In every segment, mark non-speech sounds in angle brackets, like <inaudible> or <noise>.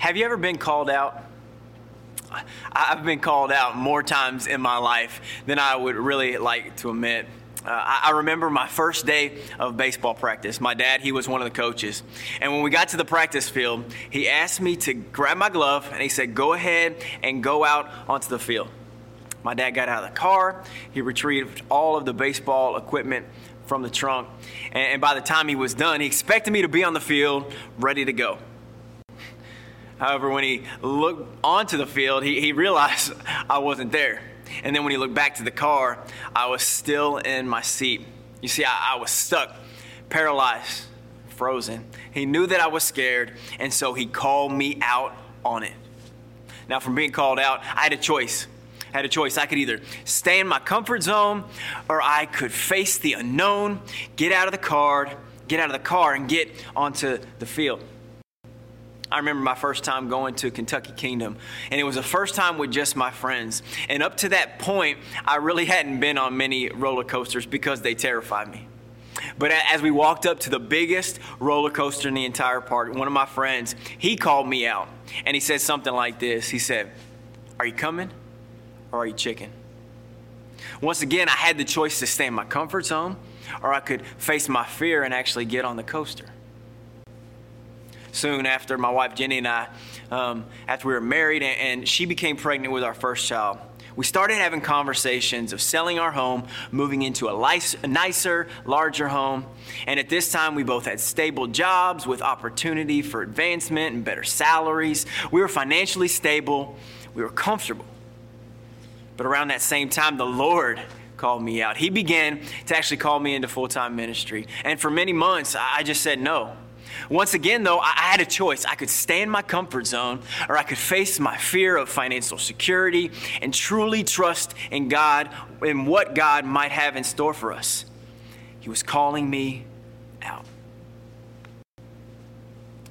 Have you ever been called out? I've been called out more times in my life than I would really like to admit. Uh, I, remember my first day of baseball practice. My dad, he was one of the coaches. And when we got to the practice field, he asked me to grab my glove and he said, Go ahead and go out onto the field. My dad got out of the car, he retrieved all of the baseball equipment from the trunk. And, and by the time he was done, he expected me to be on the field ready to go. However, when he looked onto the field, he, he realized <laughs> I wasn't there. And then when he looked back to the car, I was still in my seat. You see, I, I was stuck, paralyzed, frozen. He knew that I was scared, and so he called me out on it. Now, from being called out, I had a choice. I had a choice. I could either stay in my comfort zone or I could face the unknown, get out of the car, get out of the car and get onto the field. I remember my first time going to Kentucky Kingdom, and it was the first time with just my friends. And up to that point, I really hadn't been on many roller coasters because they terrified me. But as we walked up to the biggest roller coaster in the entire park, one of my friends, he called me out and he said something like this. He said, Are you coming or are you chicken? Once again, I had the choice to stay in my comfort zone or I could face my fear and actually get on the coaster soon after my wife Jenny and I, um, after we were married, and, and she became pregnant with our first child. We started having conversations of selling our home, moving into a, a nicer, larger home. And at this time, we both had stable jobs with opportunity for advancement and better salaries. We were financially stable, we were comfortable. But around that same time, the Lord called me out. He began to actually call me into full time ministry. And for many months, I just said no. Once again, though, I had a choice. I could stay in my comfort zone, or I could face my fear of financial security and truly trust in God and what God might have in store for us. He was calling me out.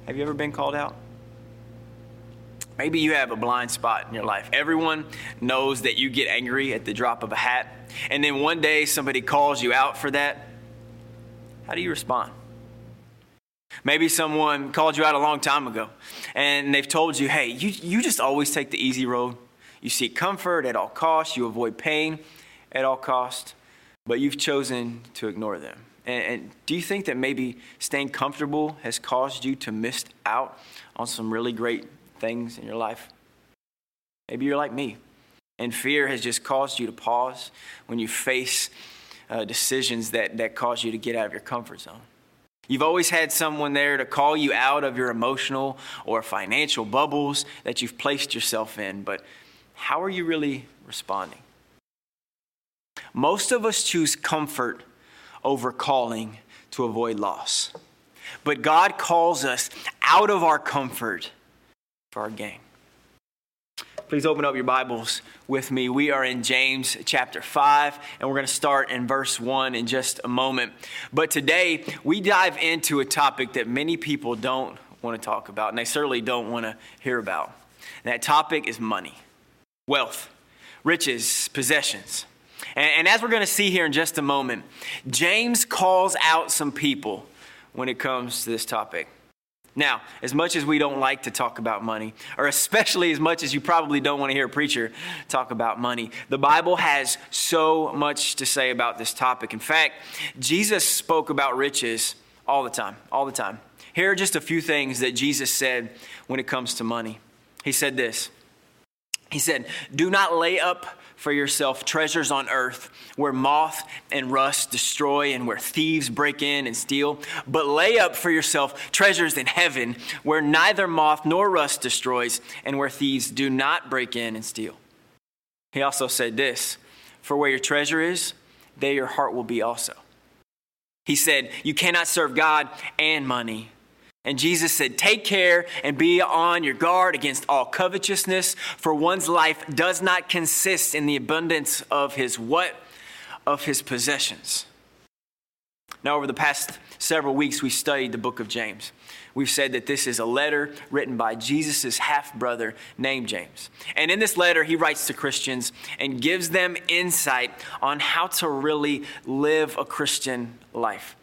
Have you ever been called out? Maybe you have a blind spot in your life. Everyone knows that you get angry at the drop of a hat, and then one day somebody calls you out for that. How do you respond? Maybe someone called you out a long time ago and they've told you, hey, you, you just always take the easy road. You seek comfort at all costs, you avoid pain at all costs, but you've chosen to ignore them. And, and do you think that maybe staying comfortable has caused you to miss out on some really great things in your life? Maybe you're like me, and fear has just caused you to pause when you face uh, decisions that, that cause you to get out of your comfort zone. You've always had someone there to call you out of your emotional or financial bubbles that you've placed yourself in, but how are you really responding? Most of us choose comfort over calling to avoid loss. But God calls us out of our comfort for our gain. Please open up your Bibles with me. We are in James chapter 5, and we're going to start in verse 1 in just a moment. But today, we dive into a topic that many people don't want to talk about, and they certainly don't want to hear about. And that topic is money, wealth, riches, possessions. And, and as we're going to see here in just a moment, James calls out some people when it comes to this topic. Now, as much as we don't like to talk about money, or especially as much as you probably don't want to hear a preacher talk about money, the Bible has so much to say about this topic. In fact, Jesus spoke about riches all the time, all the time. Here are just a few things that Jesus said when it comes to money. He said this He said, Do not lay up for yourself treasures on earth where moth and rust destroy and where thieves break in and steal, but lay up for yourself treasures in heaven where neither moth nor rust destroys and where thieves do not break in and steal. He also said this For where your treasure is, there your heart will be also. He said, You cannot serve God and money. And Jesus said, Take care and be on your guard against all covetousness, for one's life does not consist in the abundance of his what? Of his possessions. Now, over the past several weeks, we studied the book of James. We've said that this is a letter written by Jesus' half brother named James. And in this letter, he writes to Christians and gives them insight on how to really live a Christian life.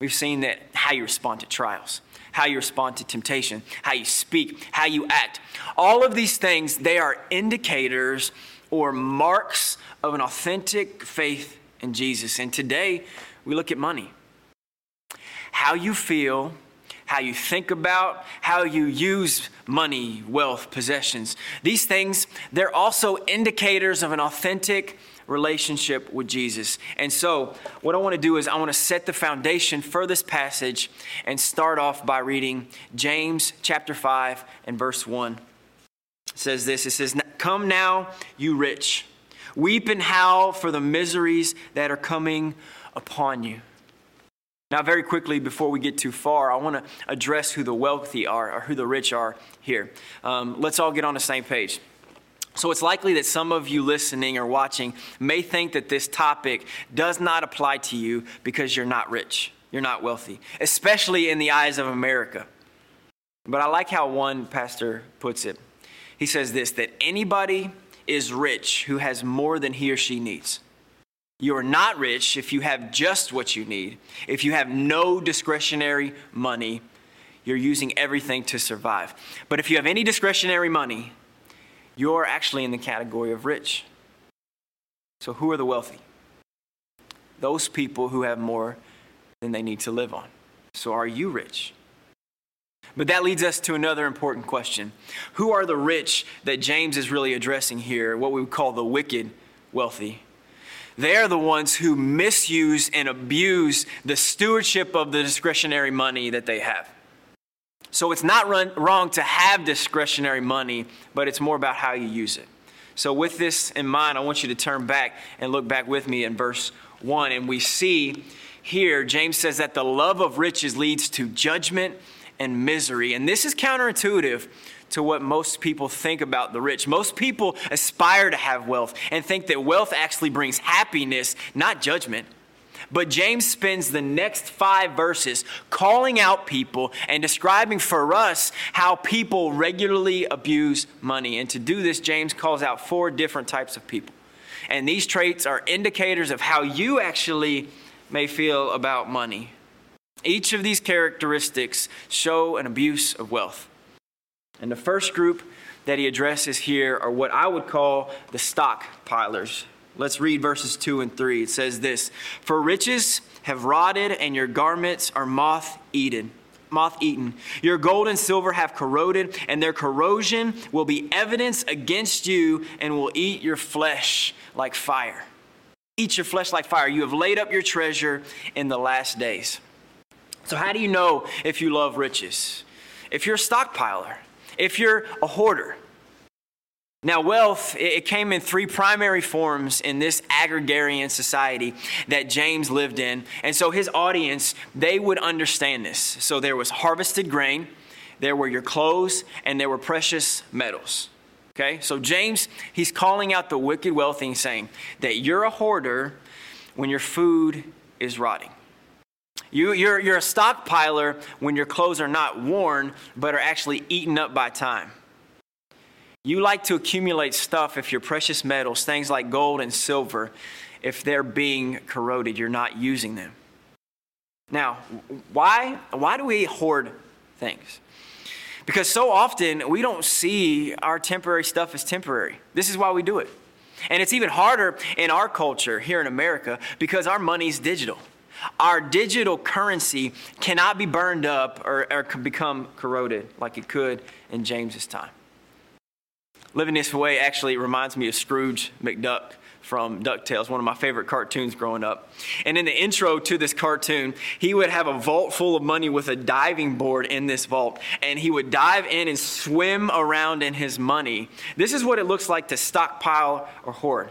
We've seen that how you respond to trials, how you respond to temptation, how you speak, how you act. All of these things, they are indicators or marks of an authentic faith in Jesus. And today, we look at money. How you feel, how you think about, how you use money, wealth, possessions. These things, they're also indicators of an authentic relationship with Jesus. And so, what I want to do is I want to set the foundation for this passage and start off by reading James chapter 5 and verse 1. It says this It says, Come now, you rich, weep and howl for the miseries that are coming upon you. Now, very quickly, before we get too far, I want to address who the wealthy are or who the rich are here. Um, let's all get on the same page. So it's likely that some of you listening or watching may think that this topic does not apply to you because you're not rich, you're not wealthy, especially in the eyes of America. But I like how one pastor puts it. He says this that anybody is rich who has more than he or she needs. You are not rich if you have just what you need. If you have no discretionary money, you're using everything to survive. But if you have any discretionary money, you're actually in the category of rich. So, who are the wealthy? Those people who have more than they need to live on. So, are you rich? But that leads us to another important question Who are the rich that James is really addressing here, what we would call the wicked wealthy? They're the ones who misuse and abuse the stewardship of the discretionary money that they have. So it's not run, wrong to have discretionary money, but it's more about how you use it. So, with this in mind, I want you to turn back and look back with me in verse 1. And we see here, James says that the love of riches leads to judgment and misery. And this is counterintuitive to what most people think about the rich. Most people aspire to have wealth and think that wealth actually brings happiness, not judgment. But James spends the next five verses calling out people and describing for us how people regularly abuse money. And to do this, James calls out four different types of people. And these traits are indicators of how you actually may feel about money. Each of these characteristics show an abuse of wealth. And the first group that he addresses here are what I would call the stockpilers. Let's read verses 2 and 3. It says this For riches have rotted, and your garments are moth eaten. Moth eaten. Your gold and silver have corroded, and their corrosion will be evidence against you and will eat your flesh like fire. Eat your flesh like fire. You have laid up your treasure in the last days. So, how do you know if you love riches? If you're a stockpiler, if you're a hoarder, now, wealth, it came in three primary forms in this agrarian society that James lived in. And so his audience, they would understand this. So there was harvested grain, there were your clothes, and there were precious metals. Okay? So James, he's calling out the wicked wealthy and saying that you're a hoarder when your food is rotting. You, you're, you're a stockpiler when your clothes are not worn, but are actually eaten up by time. You like to accumulate stuff if your precious metals, things like gold and silver, if they're being corroded, you're not using them. Now, why, why do we hoard things? Because so often we don't see our temporary stuff as temporary. This is why we do it. And it's even harder in our culture here in America because our money's digital. Our digital currency cannot be burned up or, or become corroded like it could in James's time. Living This Way actually reminds me of Scrooge McDuck from DuckTales, one of my favorite cartoons growing up. And in the intro to this cartoon, he would have a vault full of money with a diving board in this vault, and he would dive in and swim around in his money. This is what it looks like to stockpile or hoard.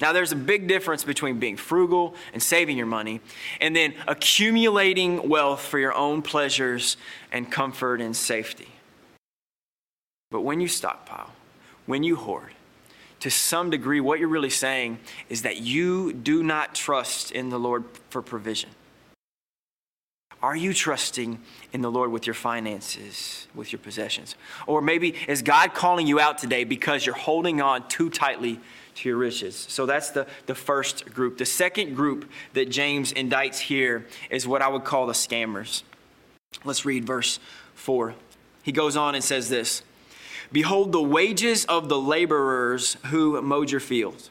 Now, there's a big difference between being frugal and saving your money, and then accumulating wealth for your own pleasures and comfort and safety. But when you stockpile, when you hoard, to some degree, what you're really saying is that you do not trust in the Lord for provision. Are you trusting in the Lord with your finances, with your possessions? Or maybe is God calling you out today because you're holding on too tightly to your riches? So that's the, the first group. The second group that James indicts here is what I would call the scammers. Let's read verse 4. He goes on and says this Behold, the wages of the laborers who mowed your fields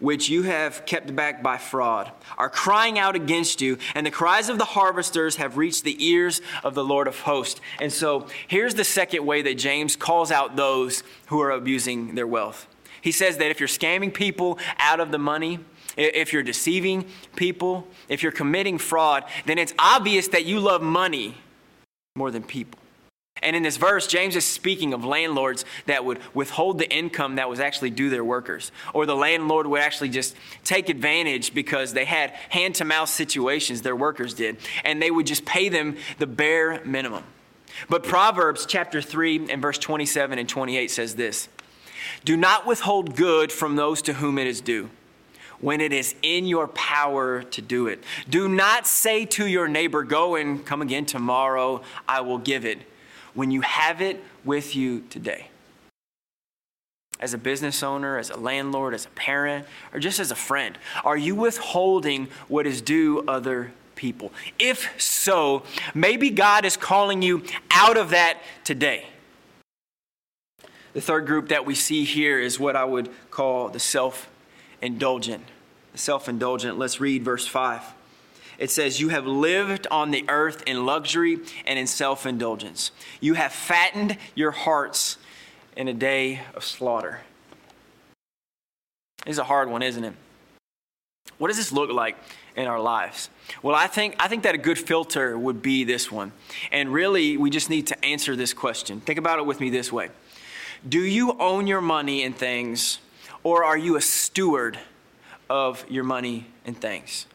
which you have kept back by fraud, are crying out against you, and the cries of the harvesters have reached the ears of the Lord of hosts. And so here's the second way that James calls out those who are abusing their wealth. He says that if you're scamming people out of the money, if you're deceiving people, if you're committing fraud, then it's obvious that you love money more than people. And in this verse, James is speaking of landlords that would withhold the income that was actually due their workers. Or the landlord would actually just take advantage because they had hand to mouth situations, their workers did, and they would just pay them the bare minimum. But Proverbs chapter 3 and verse 27 and 28 says this Do not withhold good from those to whom it is due when it is in your power to do it. Do not say to your neighbor, Go and come again tomorrow, I will give it when you have it with you today. As a business owner, as a landlord, as a parent, or just as a friend, are you withholding what is due other people? If so, maybe God is calling you out of that today. The third group that we see here is what I would call the self indulgent. The self indulgent. Let's read verse 5 it says, You have lived on the earth in luxury and in self indulgence. You have fattened your hearts in a day of slaughter. It's a hard one, isn't it? What does this look like in our lives? Well, I think, I think that a good filter would be this one. And really, we just need to answer this question. Think about it with me this way Do you own your money and things, or are you a steward of your money and things?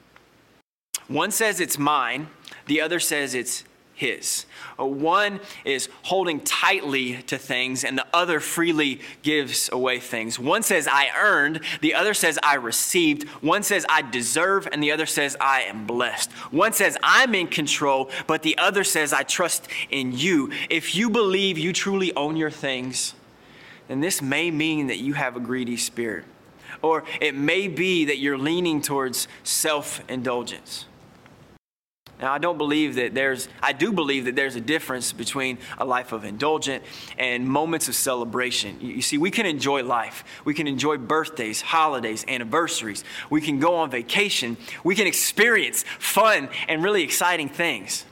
One says it's mine, the other says it's his. Uh, one is holding tightly to things, and the other freely gives away things. One says, I earned, the other says, I received. One says, I deserve, and the other says, I am blessed. One says, I'm in control, but the other says, I trust in you. If you believe you truly own your things, then this may mean that you have a greedy spirit. Or it may be that you're leaning towards self indulgence. Now, I don't believe that there's, I do believe that there's a difference between a life of indulgent and moments of celebration. You, you, see, we can enjoy life. We can enjoy birthdays, holidays, anniversaries. We can go on vacation. We can experience fun and really exciting things.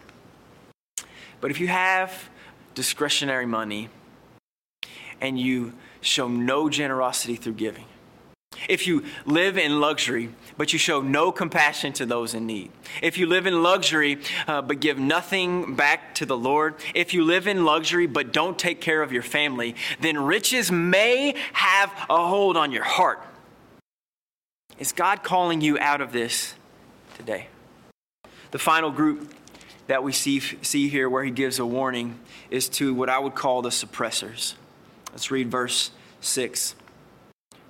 But if you have discretionary money and you show no generosity through giving, if you live in luxury, but you show no compassion to those in need, if you live in luxury, uh, but give nothing back to the Lord, if you live in luxury, but don't take care of your family, then riches may have a hold on your heart. Is God calling you out of this today? The final group that we see, see here, where he gives a warning, is to what I would call the suppressors. Let's read verse 6.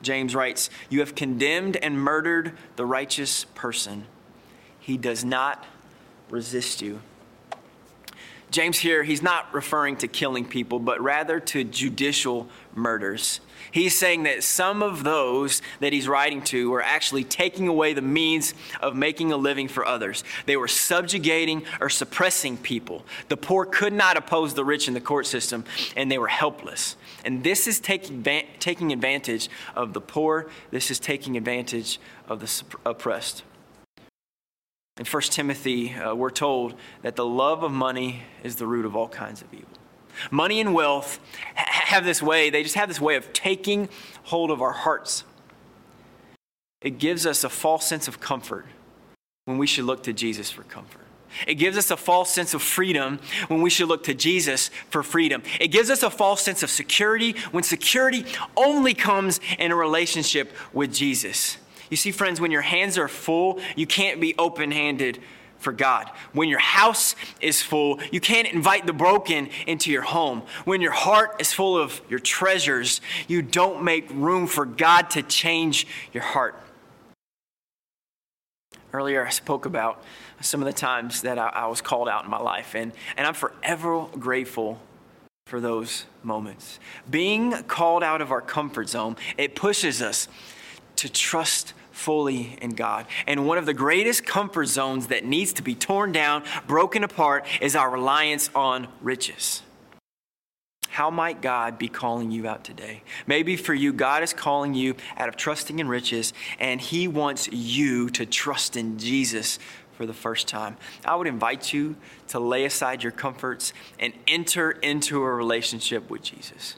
James writes, You have condemned and murdered the righteous person. He does not resist you. James here, he's not referring to killing people, but rather to judicial murders. He's saying that some of those that he's writing to were actually taking away the means of making a living for others. They were subjugating or suppressing people. The poor could not oppose the rich in the court system, and they were helpless. And this is taking, taking advantage of the poor, this is taking advantage of the oppressed. In 1 Timothy, uh, we're told that the love of money is the root of all kinds of evil. Money and wealth have this way, they just have this way of taking hold of our hearts. It gives us a false sense of comfort when we should look to Jesus for comfort. It gives us a false sense of freedom when we should look to Jesus for freedom. It gives us a false sense of security when security only comes in a relationship with Jesus. You see, friends, when your hands are full, you can't be open handed for God. When your house is full, you can't invite the broken into your home. When your heart is full of your treasures, you don't make room for God to change your heart. Earlier, I spoke about some of the times that I, I was called out in my life, and, and I'm forever grateful for those moments. Being called out of our comfort zone, it pushes us to trust fully in God. And one of the greatest comfort zones that needs to be torn down, broken apart, is our reliance on riches. How might God be calling you out today? Maybe for you, God is calling you out of trusting in riches, and He wants you to trust in Jesus for the first time. I would invite you to lay aside your comforts and enter into a relationship with Jesus,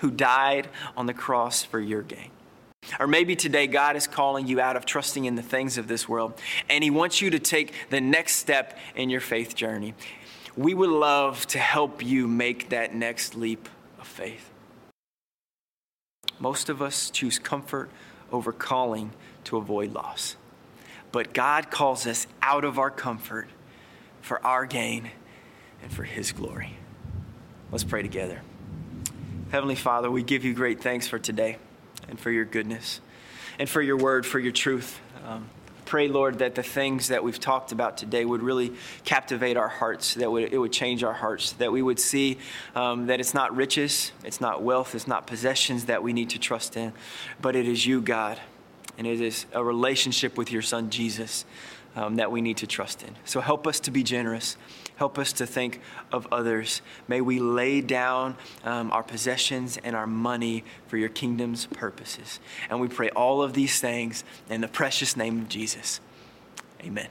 who died on the cross for your gain. Or maybe today God is calling you out of trusting in the things of this world, and He wants you to take the next step in your faith journey. We would love to help you make that next leap of faith. Most of us choose comfort over calling to avoid loss. But God calls us out of our comfort for our gain and for His glory. Let's pray together. Heavenly Father, we give you great thanks for today and for your goodness and for your word, for your truth. Um, pray, Lord, that the things that we've talked about today would really captivate our hearts, that it would change our hearts, that we would see um, that it's not riches, it's not wealth, it's not possessions that we need to trust in, but it is you, God and it is a relationship with your son Jesus um, that we need to trust in. So help us to be generous. Help us to think of others. May we lay down um, our possessions and our money for your kingdom's purposes. And we pray all of these things in the precious name of Jesus. Amen.